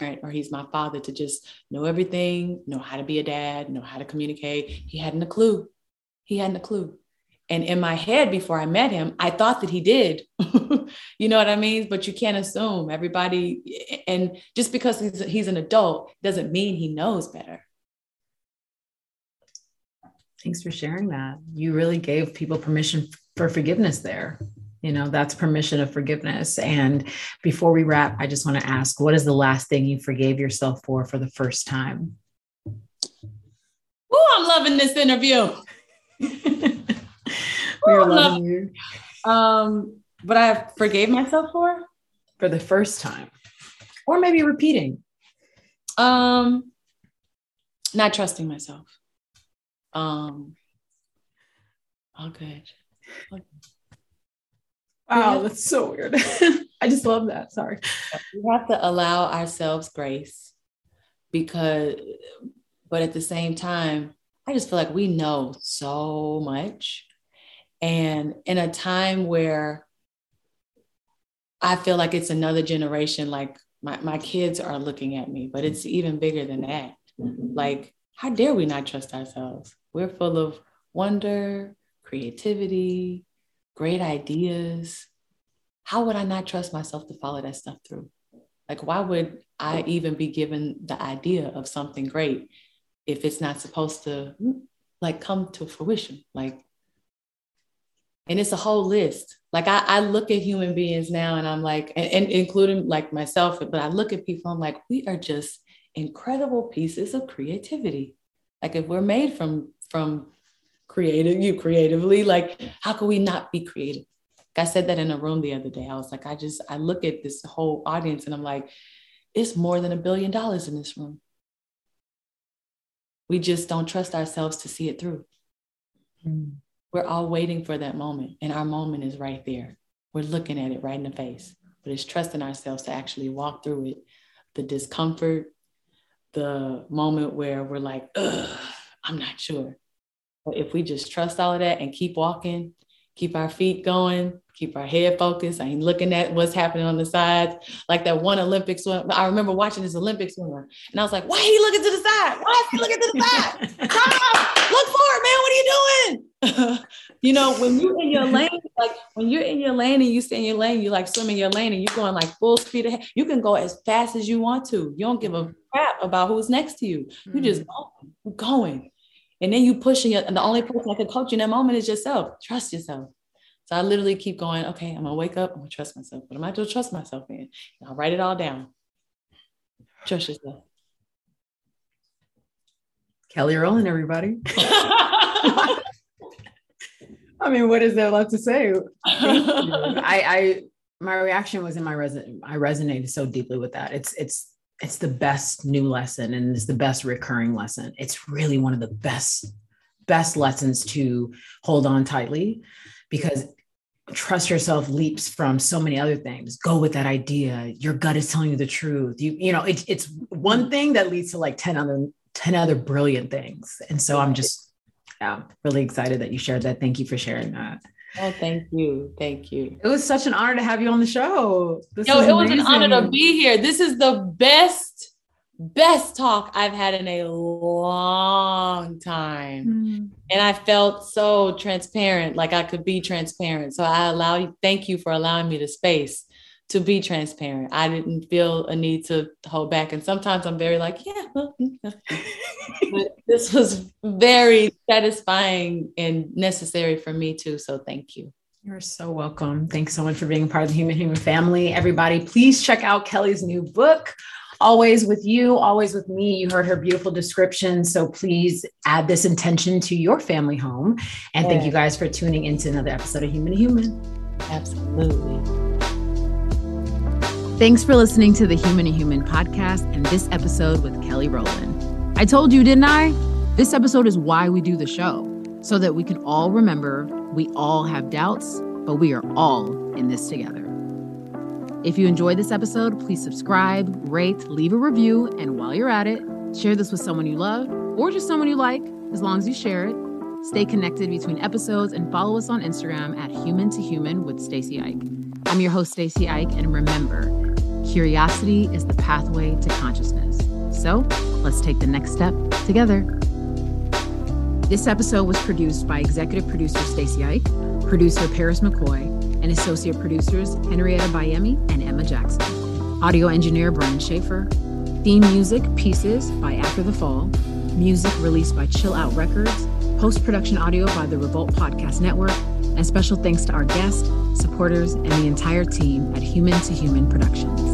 or he's my father to just know everything, know how to be a dad, know how to communicate. He hadn't a clue. He hadn't a clue. And in my head, before I met him, I thought that he did. you know what I mean? But you can't assume everybody. And just because he's, he's an adult doesn't mean he knows better. Thanks for sharing that. You really gave people permission for forgiveness there you know that's permission of forgiveness. And before we wrap i just want to ask what is the last thing you forgave yourself for for the first time? Oh i'm loving this interview. We're loving you. um but i forgave myself for? For the first time. Or maybe repeating. Um not trusting myself. Um all good, all good. Wow, that's so weird. I just love that. Sorry. We have to allow ourselves grace because, but at the same time, I just feel like we know so much. And in a time where I feel like it's another generation, like my, my kids are looking at me, but it's even bigger than that. Like, how dare we not trust ourselves? We're full of wonder, creativity, great ideas. How would I not trust myself to follow that stuff through? Like, why would I even be given the idea of something great if it's not supposed to mm, like come to fruition? Like, and it's a whole list. Like I, I look at human beings now and I'm like, and, and including like myself, but I look at people, I'm like, we are just incredible pieces of creativity. Like if we're made from from creative, you creatively. Like, how can we not be creative? Like I said that in a room the other day. I was like, I just, I look at this whole audience and I'm like, it's more than a billion dollars in this room. We just don't trust ourselves to see it through. Mm. We're all waiting for that moment, and our moment is right there. We're looking at it right in the face, but it's trusting ourselves to actually walk through it the discomfort, the moment where we're like, I'm not sure. But if we just trust all of that and keep walking, keep our feet going, keep our head focused. I ain't looking at what's happening on the sides. Like that one Olympic swim. I remember watching this Olympic swimmer and I was like, why he looking to the side? Why is he looking to the side? Stop! Look forward, man. What are you doing? you know, when you're in your lane, like when you're in your lane and you stay in your lane, you like swimming your lane and you're going like full speed ahead. You can go as fast as you want to. You don't give a crap about who's next to you. You just mm-hmm. going, going. And then you pushing it. And the only person that can coach you in that moment is yourself. Trust yourself. So I literally keep going, okay, I'm gonna wake up, I'm gonna trust myself. What am I to trust myself in? And I'll write it all down. Trust yourself. Kelly Rowland, everybody. I mean, what is there left to say? I, I my reaction was in my reson I resonated so deeply with that. It's it's it's the best new lesson and it's the best recurring lesson. It's really one of the best best lessons to hold on tightly because trust yourself leaps from so many other things. Go with that idea. Your gut is telling you the truth. You you know it, it's one thing that leads to like 10 other 10 other brilliant things. And so i'm just yeah really excited that you shared that. Thank you for sharing that Oh, thank you. Thank you. It was such an honor to have you on the show. This Yo, it was an honor to be here. This is the best best talk I've had in a long time. Mm. And I felt so transparent, like I could be transparent. So I allow you, thank you for allowing me the space to be transparent. I didn't feel a need to hold back. And sometimes I'm very like, yeah, well, but this was very satisfying and necessary for me too. So thank you. You're so welcome. Thanks so much for being part of the Human Human family. Everybody, please check out Kelly's new book, always with you, always with me. You heard her beautiful description. So please add this intention to your family home. And thank you guys for tuning into another episode of Human to Human. Absolutely. Thanks for listening to the Human to Human podcast and this episode with Kelly Rowland. I told you, didn't I? This episode is why we do the show, so that we can all remember we all have doubts, but we are all in this together. If you enjoyed this episode, please subscribe, rate, leave a review, and while you're at it, share this with someone you love or just someone you like, as long as you share it. Stay connected between episodes and follow us on Instagram at Human to Human with Stacy Ike. I'm your host, Stacy Ike, and remember, curiosity is the pathway to consciousness. So let's take the next step together. This episode was produced by executive producer Stacy Ike, producer Paris McCoy, and associate producers Henrietta Bayemi and Emma Jackson. Audio engineer Brian Schaefer. Theme music Pieces by After the Fall. Music released by Chill Out Records. Post production audio by the Revolt Podcast Network. And special thanks to our guests, supporters, and the entire team at Human to Human Productions.